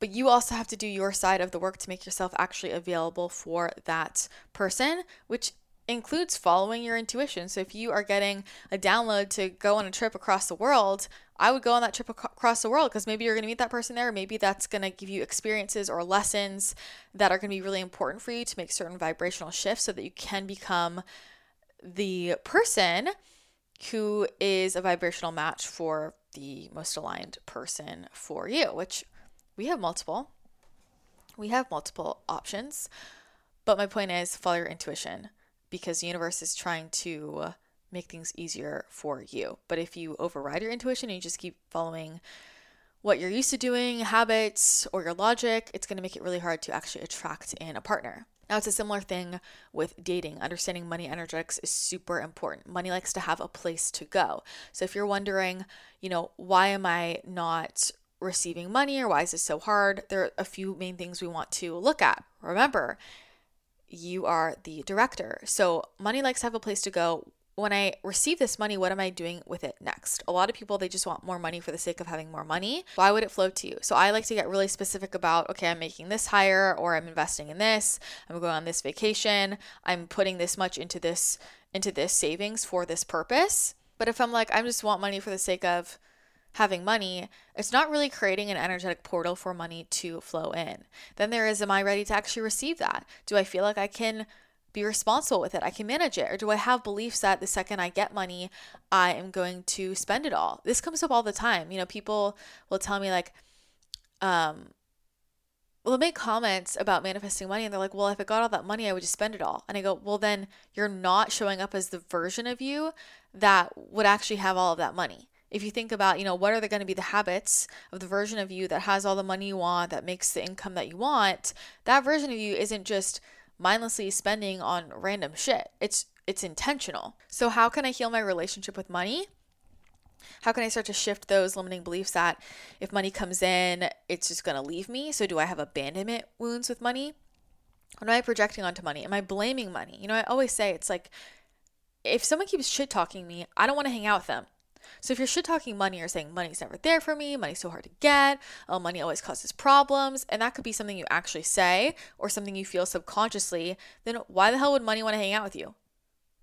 but you also have to do your side of the work to make yourself actually available for that person, which includes following your intuition. So if you are getting a download to go on a trip across the world, I would go on that trip ac- across the world because maybe you're going to meet that person there. Maybe that's going to give you experiences or lessons that are going to be really important for you to make certain vibrational shifts so that you can become the person who is a vibrational match for the most aligned person for you, which we have multiple. We have multiple options. But my point is follow your intuition because the universe is trying to make things easier for you. But if you override your intuition and you just keep following what you're used to doing, habits, or your logic, it's going to make it really hard to actually attract in a partner. Now, it's a similar thing with dating. Understanding money energetics is super important. Money likes to have a place to go. So, if you're wondering, you know, why am I not receiving money or why is this so hard? There are a few main things we want to look at. Remember, you are the director. So, money likes to have a place to go when I receive this money, what am I doing with it next? A lot of people, they just want more money for the sake of having more money. Why would it flow to you? So I like to get really specific about, okay, I'm making this hire or I'm investing in this. I'm going on this vacation. I'm putting this much into this, into this savings for this purpose. But if I'm like, I just want money for the sake of having money, it's not really creating an energetic portal for money to flow in. Then there is, am I ready to actually receive that? Do I feel like I can be responsible with it. I can manage it. Or do I have beliefs that the second I get money, I am going to spend it all? This comes up all the time. You know, people will tell me, like, um, will make comments about manifesting money and they're like, well, if I got all that money, I would just spend it all. And I go, well, then you're not showing up as the version of you that would actually have all of that money. If you think about, you know, what are they going to be the habits of the version of you that has all the money you want, that makes the income that you want, that version of you isn't just mindlessly spending on random shit. It's it's intentional. So how can I heal my relationship with money? How can I start to shift those limiting beliefs that if money comes in, it's just going to leave me? So do I have abandonment wounds with money? What am I projecting onto money? Am I blaming money? You know, I always say it's like if someone keeps shit talking me, I don't want to hang out with them. So if you're shit talking money or saying money's never there for me, money's so hard to get, oh, money always causes problems, and that could be something you actually say or something you feel subconsciously, then why the hell would money want to hang out with you?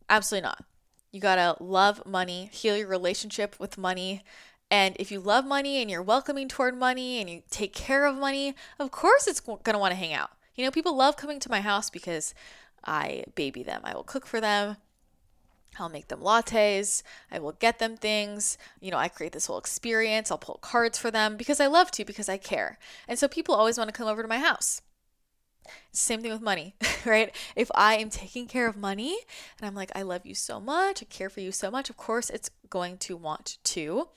Absolutely not. You gotta love money, heal your relationship with money. And if you love money and you're welcoming toward money and you take care of money, of course it's gonna wanna hang out. You know, people love coming to my house because I baby them. I will cook for them. I'll make them lattes. I will get them things. You know, I create this whole experience. I'll pull cards for them because I love to, because I care. And so people always want to come over to my house. Same thing with money, right? If I am taking care of money and I'm like, I love you so much, I care for you so much, of course it's going to want to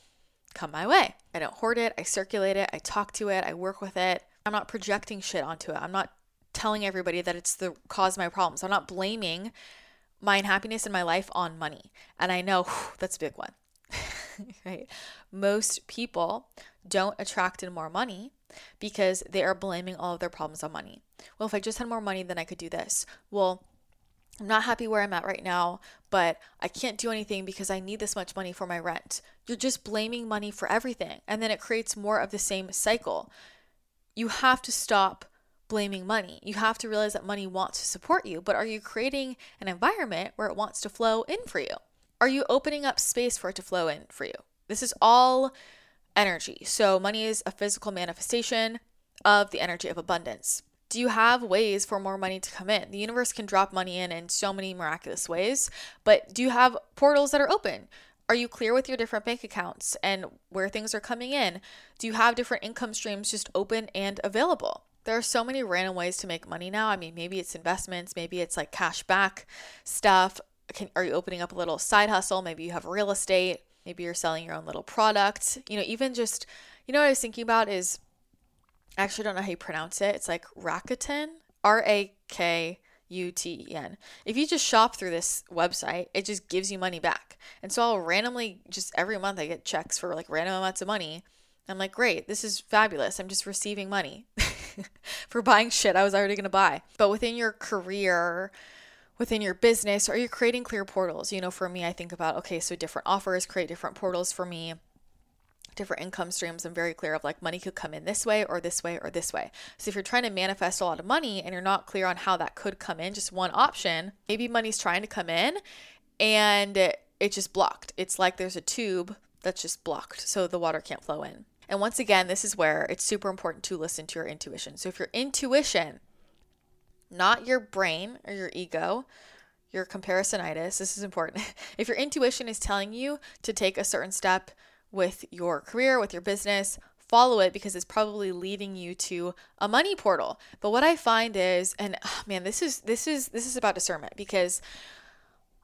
come my way. I don't hoard it, I circulate it, I talk to it, I work with it. I'm not projecting shit onto it. I'm not telling everybody that it's the cause of my problems. I'm not blaming my unhappiness in my life on money. And I know whew, that's a big one. right? Most people don't attract in more money because they are blaming all of their problems on money. Well, if I just had more money, then I could do this. Well, I'm not happy where I'm at right now, but I can't do anything because I need this much money for my rent. You're just blaming money for everything. And then it creates more of the same cycle. You have to stop blaming money. You have to realize that money wants to support you, but are you creating an environment where it wants to flow in for you? Are you opening up space for it to flow in for you? This is all energy. So, money is a physical manifestation of the energy of abundance. Do you have ways for more money to come in? The universe can drop money in in so many miraculous ways, but do you have portals that are open? Are you clear with your different bank accounts and where things are coming in? Do you have different income streams just open and available? There are so many random ways to make money now. I mean, maybe it's investments, maybe it's like cash back stuff. Can, are you opening up a little side hustle? Maybe you have real estate. Maybe you're selling your own little product. You know, even just, you know what I was thinking about is, I actually don't know how you pronounce it. It's like Rakuten, R A K U T E N. If you just shop through this website, it just gives you money back. And so I'll randomly, just every month, I get checks for like random amounts of money. I'm like, great, this is fabulous. I'm just receiving money. for buying shit I was already going to buy. But within your career, within your business, are you creating clear portals? You know, for me, I think about, okay, so different offers create different portals for me different income streams i'm very clear of like money could come in this way or this way or this way so if you're trying to manifest a lot of money and you're not clear on how that could come in just one option maybe money's trying to come in and it, it's just blocked it's like there's a tube that's just blocked so the water can't flow in and once again, this is where it's super important to listen to your intuition. So if your intuition, not your brain or your ego, your comparisonitis, this is important. if your intuition is telling you to take a certain step with your career, with your business, follow it because it's probably leading you to a money portal. But what I find is and oh man, this is this is this is about discernment because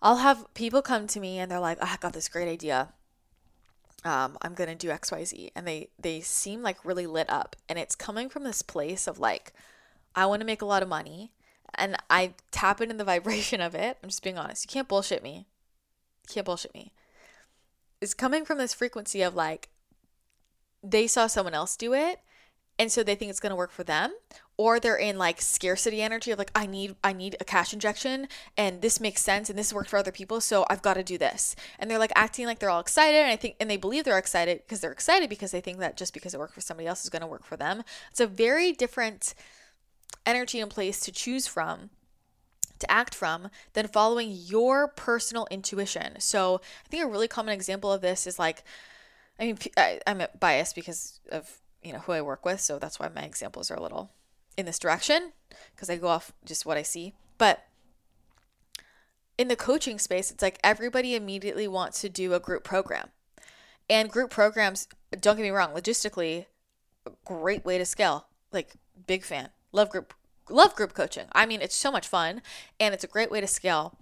I'll have people come to me and they're like, oh, "I got this great idea. Um, I'm gonna do X Y Z, and they they seem like really lit up, and it's coming from this place of like, I want to make a lot of money, and I tap into the vibration of it. I'm just being honest. You can't bullshit me. You can't bullshit me. It's coming from this frequency of like, they saw someone else do it and so they think it's going to work for them or they're in like scarcity energy of like i need i need a cash injection and this makes sense and this worked for other people so i've got to do this. And they're like acting like they're all excited and i think and they believe they're excited because they're excited because they think that just because it worked for somebody else is going to work for them. It's a very different energy and place to choose from to act from than following your personal intuition. So i think a really common example of this is like i mean I, i'm biased because of you know who I work with, so that's why my examples are a little in this direction because I go off just what I see. But in the coaching space, it's like everybody immediately wants to do a group program. And group programs, don't get me wrong, logistically, great way to scale. Like big fan. Love group love group coaching. I mean, it's so much fun and it's a great way to scale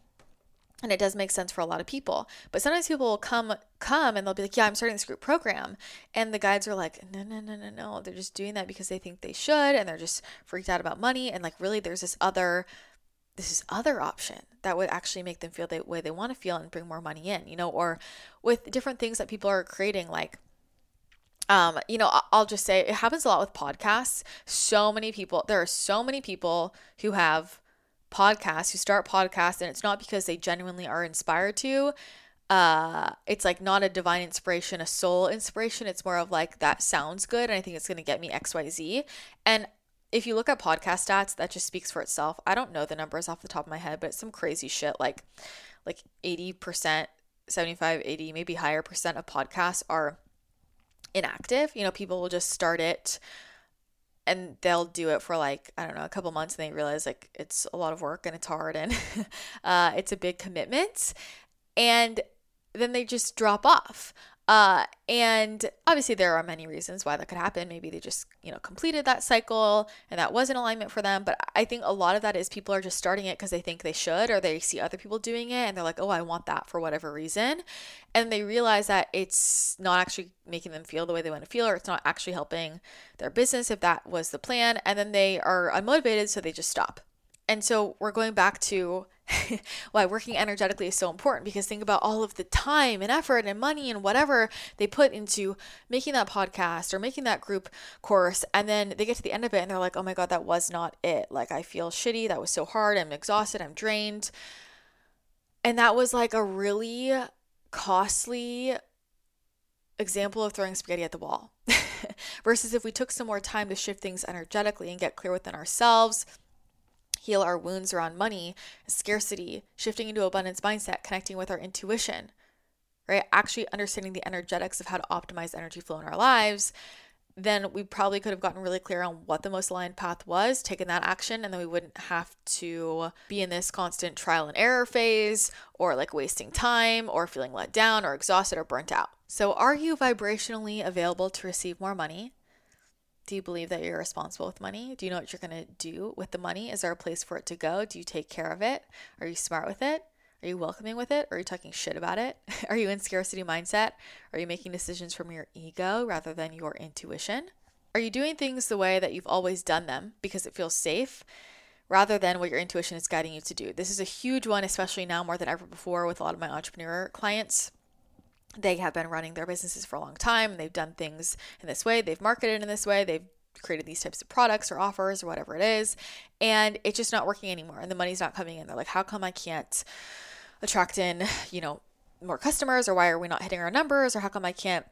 and it does make sense for a lot of people. But sometimes people will come come and they'll be like yeah i'm starting this group program. And the guides are like no no no no no. They're just doing that because they think they should and they're just freaked out about money. And like really there's this other this is other option that would actually make them feel the way they want to feel and bring more money in you know? Or with different things that people are creating like um, you know, I'll just say it happens a lot with podcasts. So many people, there are so many people who have podcasts who start podcasts and it's not because they genuinely are inspired to uh it's like not a divine inspiration a soul inspiration. It's more of like that sounds good and i think it's going to get me xyz and if you look at podcast stats that just speaks for itself. I don't know the numbers off the top of my head but it's some crazy shit like like 80% 75 80 maybe higher percent of podcasts are inactive. You know people will just start it and they'll do it for like i don't know a couple months and they realize like it's a lot of work and it's hard and uh, it's a big commitment and then they just drop off uh, and obviously, there are many reasons why that could happen. Maybe they just, you know, completed that cycle and that was an alignment for them. But I think a lot of that is people are just starting it because they think they should, or they see other people doing it and they're like, oh, I want that for whatever reason. And they realize that it's not actually making them feel the way they want to feel, or it's not actually helping their business if that was the plan. And then they are unmotivated, so they just stop. And so we're going back to why working energetically is so important because think about all of the time and effort and money and whatever they put into making that podcast or making that group course and then they get to the end of it and they're like oh my god that was not it. Like i feel shitty. That was so hard. I'm exhausted. I'm drained. And that was like a really costly example of throwing spaghetti at the wall. Versus if we took some more time to shift things energetically and get clear within ourselves heal our wounds around money, scarcity, shifting into abundance mindset, connecting with our intuition, right? Actually understanding the energetics of how to optimize energy flow in our lives, then we probably could have gotten really clear on what the most aligned path was, taken that action, and then we wouldn't have to be in this constant trial and error phase or like wasting time or feeling let down or exhausted or burnt out. So, are you vibrationally available to receive more money? Do you believe that you're responsible with money? Do you know what you're going to do with the money? Is there a place for it to go? Do you take care of it? Are you smart with it? Are you welcoming with it? Are you talking shit about it? Are you in scarcity mindset? Are you making decisions from your ego rather than your intuition? Are you doing things the way that you've always done them because it feels safe rather than what your intuition is guiding you to do? This is a huge one, especially now more than ever before with a lot of my entrepreneur clients they have been running their businesses for a long time. They've done things in this way, they've marketed in this way, they've created these types of products or offers or whatever it is, and it's just not working anymore and the money's not coming in. They're like, how come I can't attract in, you know, more customers or why are we not hitting our numbers or how come I can't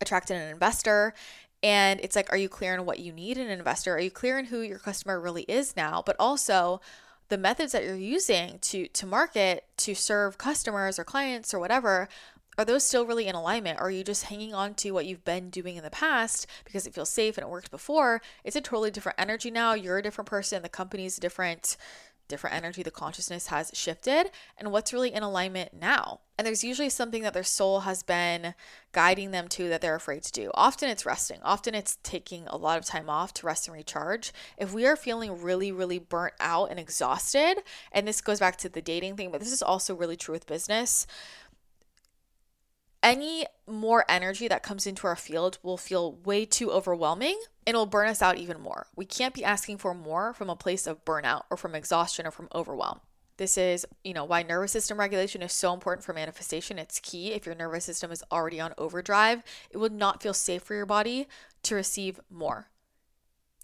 attract in an investor? And it's like, are you clear on what you need in an investor? Are you clear on who your customer really is now? But also, the methods that you're using to to market to serve customers or clients or whatever are those still really in alignment? Are you just hanging on to what you've been doing in the past because it feels safe and it worked before? It's a totally different energy now. You're a different person. The company's different. different energy the consciousness has shifted and what's really in alignment now. And there's usually something that their soul has been guiding them to that they're afraid to do. Often it's resting, often it's taking a lot of time off to rest and recharge. If we are feeling really, really burnt out and exhausted, and this goes back to the dating thing, but this is also really true with business any more energy that comes into our field will feel way too overwhelming and it'll burn us out even more. We can't be asking for more from a place of burnout or from exhaustion or from overwhelm. This is, you know, why nervous system regulation is so important for manifestation. It's key. If your nervous system is already on overdrive, it would not feel safe for your body to receive more.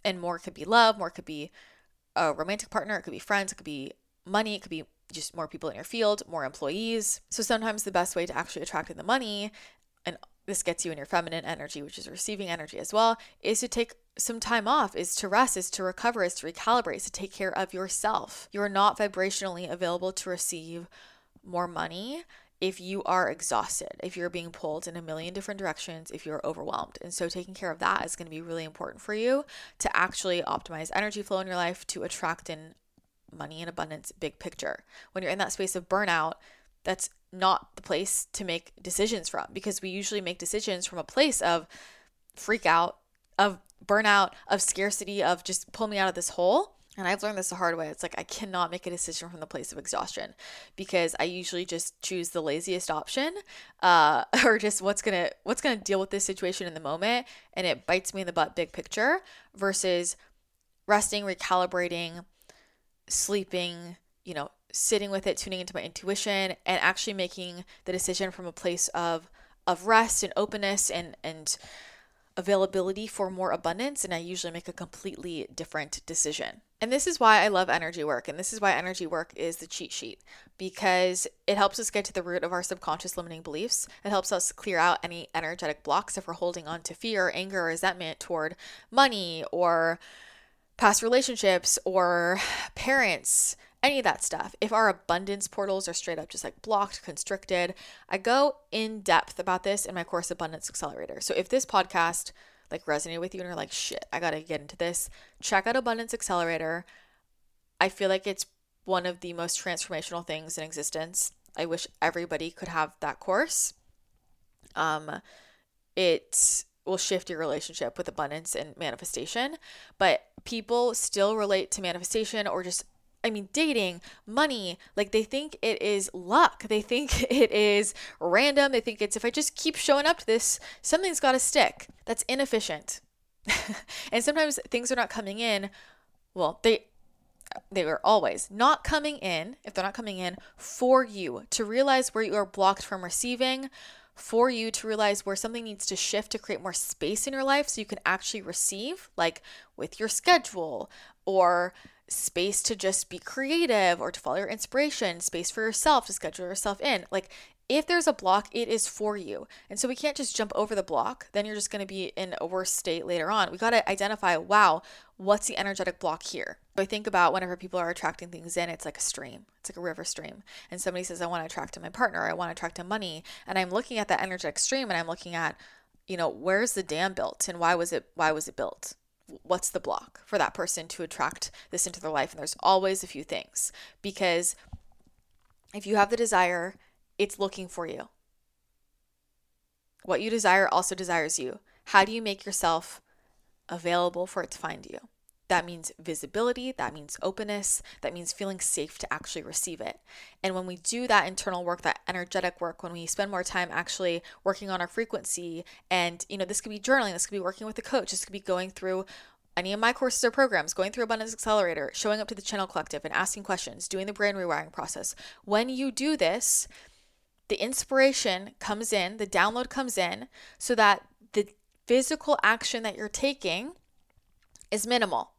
And more could be love, more could be a romantic partner, it could be friends, it could be money, it could be just more people in your field, more employees. So sometimes the best way to actually attract in the money, and this gets you in your feminine energy, which is receiving energy as well, is to take some time off, is to rest, is to recover, is to recalibrate, is to take care of yourself. You are not vibrationally available to receive more money if you are exhausted, if you're being pulled in a million different directions, if you're overwhelmed. And so taking care of that is going to be really important for you to actually optimize energy flow in your life to attract in money and abundance big picture. When you're in that space of burnout, that's not the place to make decisions from because we usually make decisions from a place of freak out, of burnout, of scarcity, of just pull me out of this hole. And I've learned this the hard way. It's like I cannot make a decision from the place of exhaustion because I usually just choose the laziest option, uh, or just what's gonna what's gonna deal with this situation in the moment, and it bites me in the butt, big picture, versus resting, recalibrating, sleeping, you know, sitting with it, tuning into my intuition, and actually making the decision from a place of of rest and openness and and availability for more abundance and I usually make a completely different decision. And this is why I love energy work and this is why energy work is the cheat sheet because it helps us get to the root of our subconscious limiting beliefs. It helps us clear out any energetic blocks if we're holding on to fear, anger, resentment toward money or past relationships or parents, any of that stuff. If our abundance portals are straight up just like blocked, constricted, I go in depth about this in my course Abundance Accelerator. So if this podcast like resonated with you and you're like, shit, I gotta get into this, check out Abundance Accelerator. I feel like it's one of the most transformational things in existence. I wish everybody could have that course. Um, it's will shift your relationship with abundance and manifestation. But people still relate to manifestation or just I mean, dating, money, like they think it is luck. They think it is random. They think it's if I just keep showing up to this, something's got to stick. That's inefficient. and sometimes things are not coming in. Well, they they are always not coming in, if they're not coming in for you to realize where you are blocked from receiving, for you to realize where something needs to shift to create more space in your life so you can actually receive, like with your schedule or space to just be creative or to follow your inspiration, space for yourself to schedule yourself in. Like if there's a block, it is for you. And so we can't just jump over the block. Then you're just going to be in a worse state later on. We got to identify, wow, what's the energetic block here? I think about whenever people are attracting things in, it's like a stream. It's like a river stream. And somebody says, I want to attract to my partner, I want to attract to money. And I'm looking at that energetic stream and I'm looking at, you know, where's the dam built and why was it why was it built? What's the block for that person to attract this into their life? And there's always a few things because if you have the desire it's looking for you. What you desire also desires you. How do you make yourself available for it to find you? That means visibility, that means openness, that means feeling safe to actually receive it. And when we do that internal work, that energetic work, when we spend more time actually working on our frequency, and you know, this could be journaling, this could be working with a coach, this could be going through any of my courses or programs, going through Abundance Accelerator, showing up to the channel collective and asking questions, doing the brain rewiring process. When you do this, the inspiration comes in, the download comes in, so that the physical action that you're taking is minimal.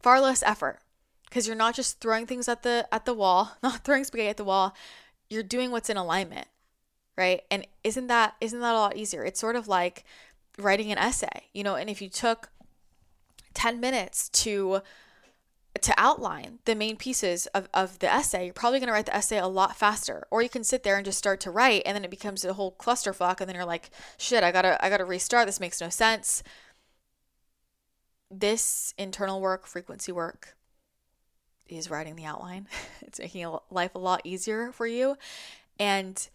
Far less effort because you're not just throwing things at the at the wall, not throwing spaghetti at the wall. You're doing what's in alignment, right? And isn't that isn't that a lot easier? It's sort of like writing an essay, you know, and if you took 10 minutes to to outline the main pieces of, of the essay, you're probably going to write the essay a lot faster. Or you can sit there and just start to write and then it becomes a whole clusterfuck and then you're like, shit, I gotta I gotta restart. This makes no sense. This internal work, frequency work, is writing the outline. it's making life a lot easier for you. And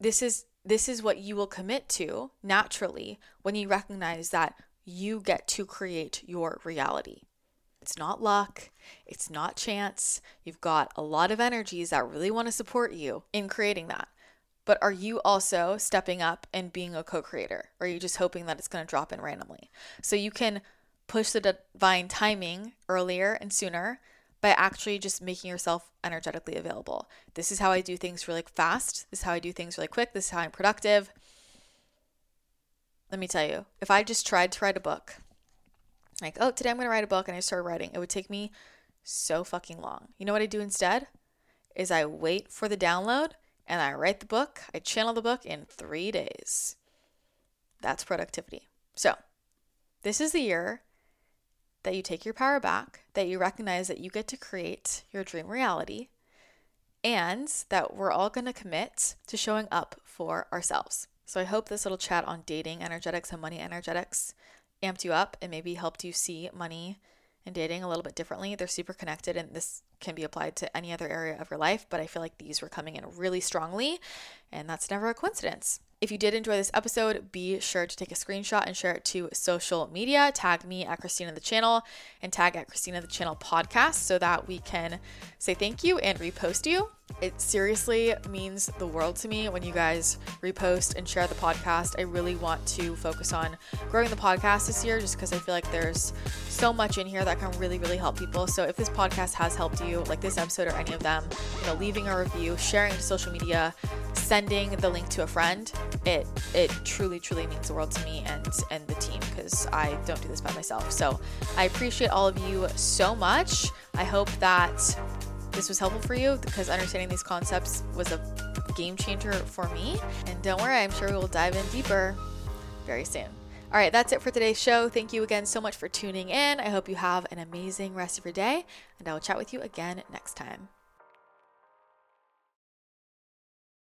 this is this is what you will commit to naturally when you recognize that you get to create your reality. It's not luck, it's not chance. You've got a lot of energies that really want to support you in creating that. But are you also stepping up and being a co creator? Or are you just hoping that it's going to drop in randomly? So you can push the divine timing earlier and sooner by actually just making yourself energetically available. This is how I do things really fast. This is how I do things really quick. This is how I'm productive. Let me tell you, if I just tried to write a book, like, oh, today I'm going to write a book and I start writing, it would take me so fucking long. You know what I do instead? Is I wait for the download and I write the book, I channel the book in three days. That's productivity. So, this is the year that you take your power back, that you recognize that you get to create your dream reality, and that we're all going to commit to showing up for ourselves. So, I hope this little chat on dating energetics and money energetics amped you up and maybe helped you see money and dating a little bit differently. They're super connected, and this can be applied to any other area of your life, but I feel like these were coming in really strongly, and that's never a coincidence. If you did enjoy this episode, be sure to take a screenshot and share it to social media. Tag me at Christina the Channel and tag at Christina the Channel podcast so that we can say thank you and repost you. It seriously means the world to me when you guys repost and share the podcast. I really want to focus on growing the podcast this year just because I feel like there's so much in here that can really, really help people. So if this podcast has helped you, like this episode or any of them, you know, leaving a review, sharing to social media, sending the link to a friend, it it truly, truly means the world to me and and the team because I don't do this by myself. So I appreciate all of you so much. I hope that this was helpful for you because understanding these concepts was a game changer for me. And don't worry, I'm sure we will dive in deeper very soon. All right, that's it for today's show. Thank you again so much for tuning in. I hope you have an amazing rest of your day, and I will chat with you again next time.